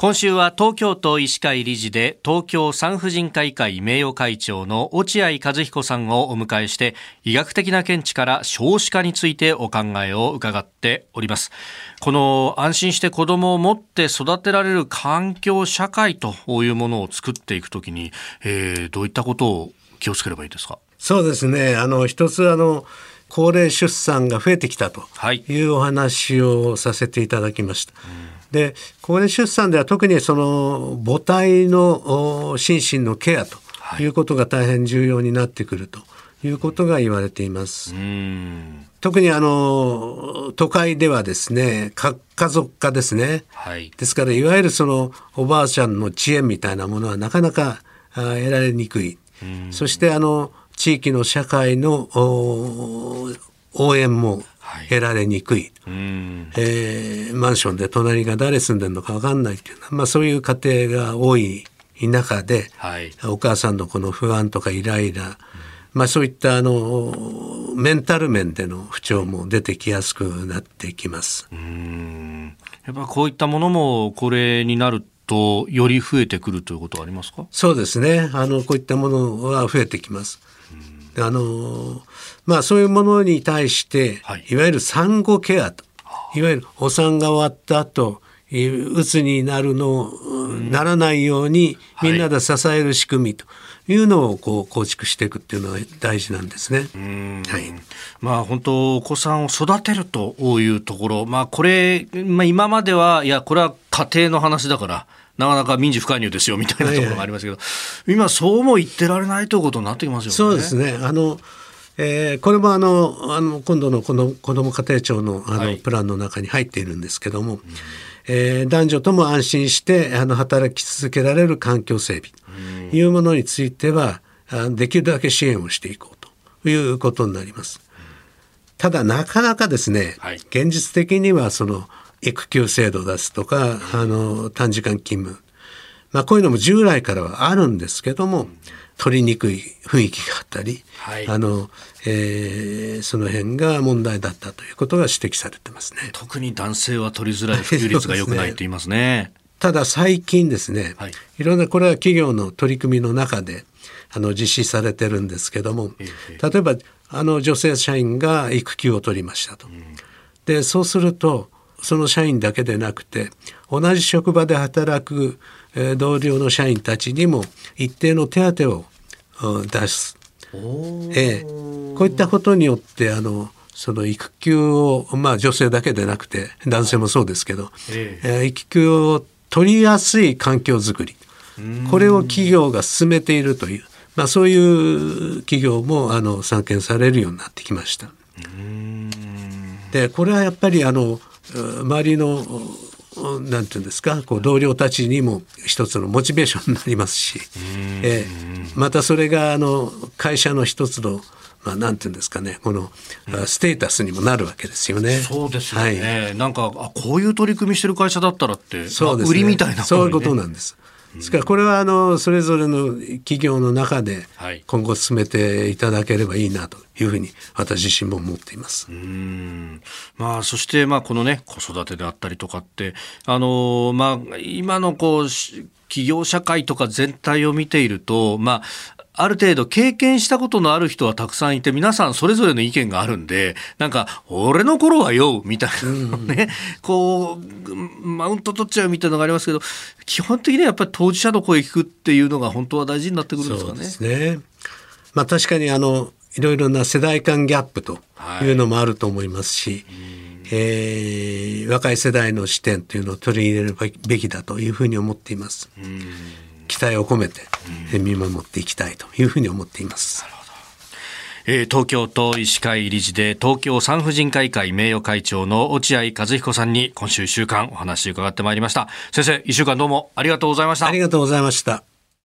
今週は東京都医師会理事で東京産婦人科医会名誉会長の落合和彦さんをお迎えして医学的な見地から少子化についてお考えを伺っております。この安心して子供を持って育てられる環境社会というものを作っていくときに、えー、どういったことを気をつければいいですか？そうですね。あの一つあの高齢出産が増えてきたとい。うお話をさせていただきました。はいで高齢出産では特にその母体の心身のケアとい。うことが大変重要になってくるということが言われています。特にあの都会ではですね家族化ですね、はい、ですからいわゆるそのおばあちゃんの知恵みたいなものはなかなか得られにくい。そしてあの地域の社会の応援も得られにくい、はい、えー、マンションで隣が誰住んでるのか分かんないっていうまあ、そういう家庭が多い中で、はい、お母さんのこの不安とかイライラ、まあ、そういったあのメンタル面での不調も出てきやすくなってきます。うん。やっぱこういったものもこれになるとより増えてくるということはありますか？そうですね。あのこういったものは増えてきます。あのまあそういうものに対して、はい、いわゆる産後ケアといわゆるお産が終わった後うつになるの、ならないようにみんなで支える仕組みというのをこう構築していくっていうのは大事なんですね。はい、まあ本当お子さんを育てるというところ、まあこれ、まあ、今まではいやこれは家庭の話だから。なかなか民事不介入ですよみたいなところがありますけど、今そうも言ってられないということになってきますよね。そうですね。あのえー、これもあのあの今度のこの子ども家庭庁のあの、はい、プランの中に入っているんですけども、うん、えー、男女とも安心してあの働き続けられる環境整備というものについては、うん、できるだけ支援をしていこうということになります。ただなかなかですね、はい、現実的にはその育休制度ですとかあの短時間勤務、まあ、こういうのも従来からはあるんですけども、取りにくい雰囲気があったり、はい、あのえー、その辺が問題だったということが指摘されてますね。特に男性は取りづらい普及率が良くないと言いますね。ただ最近ですね、はい、いろんなこれは企業の取り組みの中であの実施されてるんですけども、例えばあの女性社員が育休を取りましたと。うん、でそうするとその社員だけでなくて同じ職場で働く同僚の社員たちにも一定の手当を出す。ええ、こういったことによってあのその育休をまあ女性だけでなくて男性もそうですけど、ええ。育休を取りやすい環境づくり。これを企業が進めているという、まあ、そういう企業もあの参見されるようになってきました。でこれはやっぱりあの周りのなんていうんですかこう同僚たちにも一つのモチベーションになりますし、えー、またそれがあの会社の一つのまあ、なんていうんですかね、この、ステータスにもなるわけですよね。そうですよね。はい、なんか、あ、こういう取り組みしてる会社だったらって、そうです、ね、売りみたいな、ね、そういうことなんです。ですからこれはあのそれぞれの企業の中で今後進めていただければいいなと。いうふうに私自身も思っています。うんまあ、そしてまあこのね子育てであったりとかってあのまあ今のこう企業社会とか全体を見ていると、まあ、ある程度経験したことのある人はたくさんいて、皆さんそれぞれの意見があるんで、なんか、俺の頃はよ、みたいなのね、こう、マウント取っちゃうみたいなのがありますけど、基本的にはやっぱり当事者の声聞くっていうのが本当は大事になってくるんですかね。そうですね。まあ確かにあの、いろいろな世代間ギャップとい。うのもあると思いますし、はいえー、若い世代の視点というのを取り入れるべきだというふうに思っています。期待を込めて見守っていきたいというふうに思っています。えー、東京都医師会理事で東京産婦人科医会名誉会長の落合和彦さんに今週1週間お話伺ってまいりました。先生1週間どうもありがとうございました。ありがとうございました